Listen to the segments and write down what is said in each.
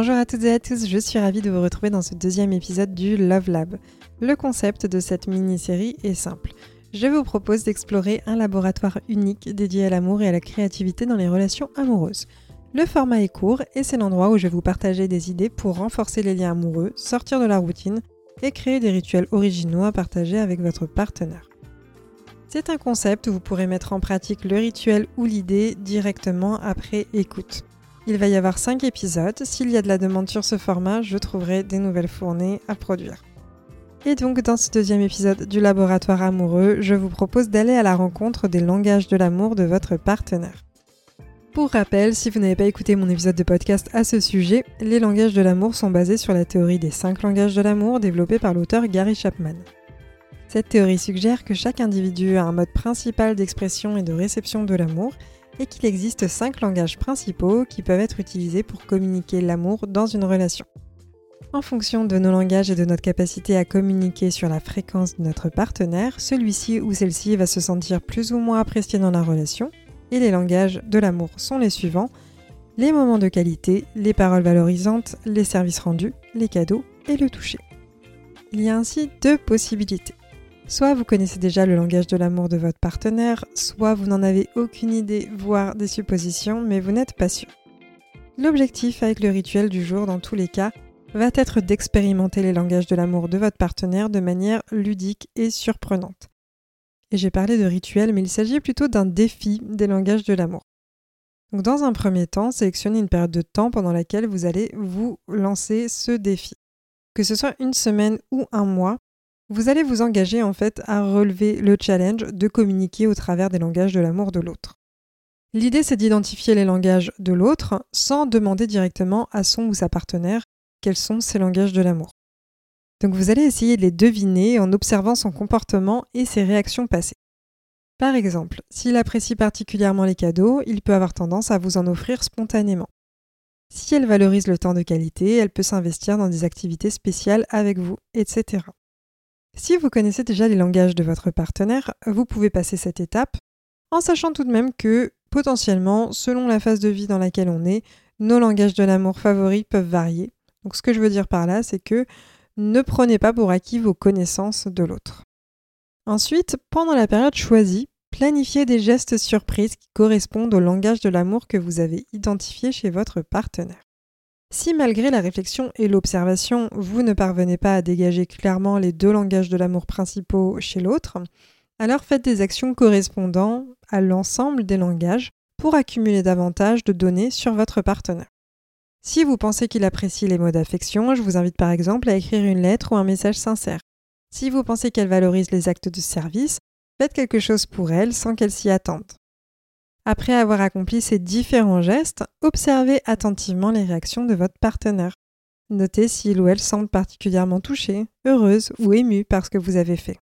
Bonjour à toutes et à tous, je suis ravie de vous retrouver dans ce deuxième épisode du Love Lab. Le concept de cette mini-série est simple. Je vous propose d'explorer un laboratoire unique dédié à l'amour et à la créativité dans les relations amoureuses. Le format est court et c'est l'endroit où je vais vous partager des idées pour renforcer les liens amoureux, sortir de la routine et créer des rituels originaux à partager avec votre partenaire. C'est un concept où vous pourrez mettre en pratique le rituel ou l'idée directement après écoute. Il va y avoir 5 épisodes. S'il y a de la demande sur ce format, je trouverai des nouvelles fournées à produire. Et donc dans ce deuxième épisode du laboratoire amoureux, je vous propose d'aller à la rencontre des langages de l'amour de votre partenaire. Pour rappel, si vous n'avez pas écouté mon épisode de podcast à ce sujet, les langages de l'amour sont basés sur la théorie des 5 langages de l'amour développée par l'auteur Gary Chapman. Cette théorie suggère que chaque individu a un mode principal d'expression et de réception de l'amour et qu'il existe cinq langages principaux qui peuvent être utilisés pour communiquer l'amour dans une relation. En fonction de nos langages et de notre capacité à communiquer sur la fréquence de notre partenaire, celui-ci ou celle-ci va se sentir plus ou moins apprécié dans la relation. Et les langages de l'amour sont les suivants les moments de qualité, les paroles valorisantes, les services rendus, les cadeaux et le toucher. Il y a ainsi deux possibilités. Soit vous connaissez déjà le langage de l'amour de votre partenaire, soit vous n'en avez aucune idée, voire des suppositions, mais vous n'êtes pas sûr. L'objectif avec le rituel du jour, dans tous les cas, va être d'expérimenter les langages de l'amour de votre partenaire de manière ludique et surprenante. Et j'ai parlé de rituel, mais il s'agit plutôt d'un défi des langages de l'amour. Donc dans un premier temps, sélectionnez une période de temps pendant laquelle vous allez vous lancer ce défi. Que ce soit une semaine ou un mois, vous allez vous engager en fait à relever le challenge de communiquer au travers des langages de l'amour de l'autre. L'idée c'est d'identifier les langages de l'autre sans demander directement à son ou sa partenaire quels sont ces langages de l'amour. Donc vous allez essayer de les deviner en observant son comportement et ses réactions passées. Par exemple, s'il apprécie particulièrement les cadeaux, il peut avoir tendance à vous en offrir spontanément. Si elle valorise le temps de qualité, elle peut s'investir dans des activités spéciales avec vous, etc. Si vous connaissez déjà les langages de votre partenaire, vous pouvez passer cette étape en sachant tout de même que potentiellement, selon la phase de vie dans laquelle on est, nos langages de l'amour favoris peuvent varier. Donc ce que je veux dire par là, c'est que ne prenez pas pour acquis vos connaissances de l'autre. Ensuite, pendant la période choisie, planifiez des gestes surprises qui correspondent au langage de l'amour que vous avez identifié chez votre partenaire. Si malgré la réflexion et l'observation, vous ne parvenez pas à dégager clairement les deux langages de l'amour principaux chez l'autre, alors faites des actions correspondant à l'ensemble des langages pour accumuler davantage de données sur votre partenaire. Si vous pensez qu'il apprécie les mots d'affection, je vous invite par exemple à écrire une lettre ou un message sincère. Si vous pensez qu'elle valorise les actes de service, faites quelque chose pour elle sans qu'elle s'y attende. Après avoir accompli ces différents gestes, observez attentivement les réactions de votre partenaire. Notez s'il ou elle semble particulièrement touchée, heureuse ou émue par ce que vous avez fait.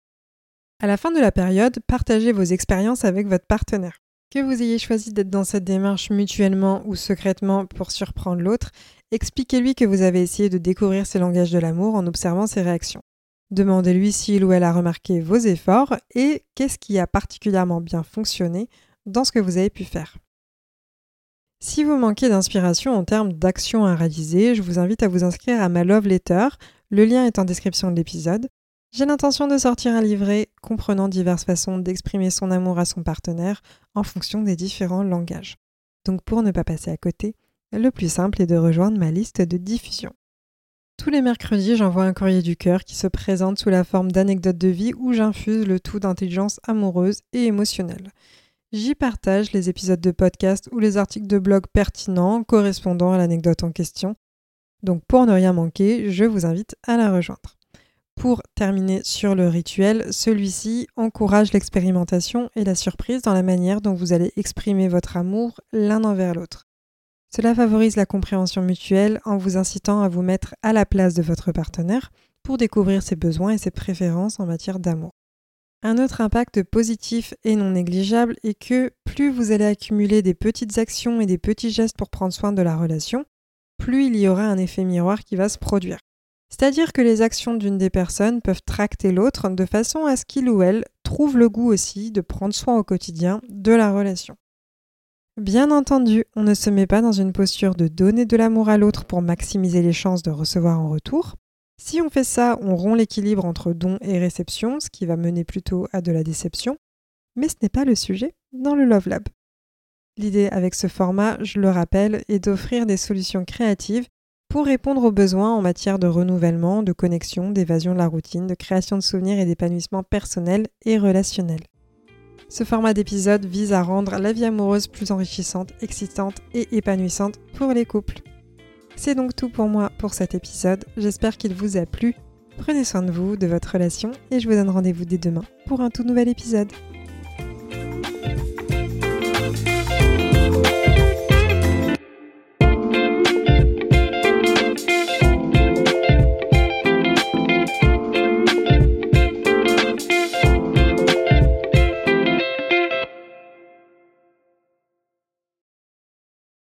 À la fin de la période, partagez vos expériences avec votre partenaire. Que vous ayez choisi d'être dans cette démarche mutuellement ou secrètement pour surprendre l'autre, expliquez-lui que vous avez essayé de découvrir ses langages de l'amour en observant ses réactions. Demandez-lui s'il ou elle a remarqué vos efforts et qu'est-ce qui a particulièrement bien fonctionné dans ce que vous avez pu faire. Si vous manquez d'inspiration en termes d'actions à réaliser, je vous invite à vous inscrire à ma Love Letter. Le lien est en description de l'épisode. J'ai l'intention de sortir un livret comprenant diverses façons d'exprimer son amour à son partenaire en fonction des différents langages. Donc pour ne pas passer à côté, le plus simple est de rejoindre ma liste de diffusion. Tous les mercredis, j'envoie un courrier du cœur qui se présente sous la forme d'anecdotes de vie où j'infuse le tout d'intelligence amoureuse et émotionnelle. J'y partage les épisodes de podcast ou les articles de blog pertinents correspondant à l'anecdote en question. Donc pour ne rien manquer, je vous invite à la rejoindre. Pour terminer sur le rituel, celui-ci encourage l'expérimentation et la surprise dans la manière dont vous allez exprimer votre amour l'un envers l'autre. Cela favorise la compréhension mutuelle en vous incitant à vous mettre à la place de votre partenaire pour découvrir ses besoins et ses préférences en matière d'amour. Un autre impact positif et non négligeable est que plus vous allez accumuler des petites actions et des petits gestes pour prendre soin de la relation, plus il y aura un effet miroir qui va se produire. C'est-à-dire que les actions d'une des personnes peuvent tracter l'autre de façon à ce qu'il ou elle trouve le goût aussi de prendre soin au quotidien de la relation. Bien entendu, on ne se met pas dans une posture de donner de l'amour à l'autre pour maximiser les chances de recevoir en retour. Si on fait ça, on rompt l'équilibre entre don et réception, ce qui va mener plutôt à de la déception. Mais ce n'est pas le sujet dans le Love Lab. L'idée avec ce format, je le rappelle, est d'offrir des solutions créatives pour répondre aux besoins en matière de renouvellement, de connexion, d'évasion de la routine, de création de souvenirs et d'épanouissement personnel et relationnel. Ce format d'épisode vise à rendre la vie amoureuse plus enrichissante, excitante et épanouissante pour les couples. C'est donc tout pour moi pour cet épisode, j'espère qu'il vous a plu. Prenez soin de vous, de votre relation et je vous donne rendez-vous dès demain pour un tout nouvel épisode.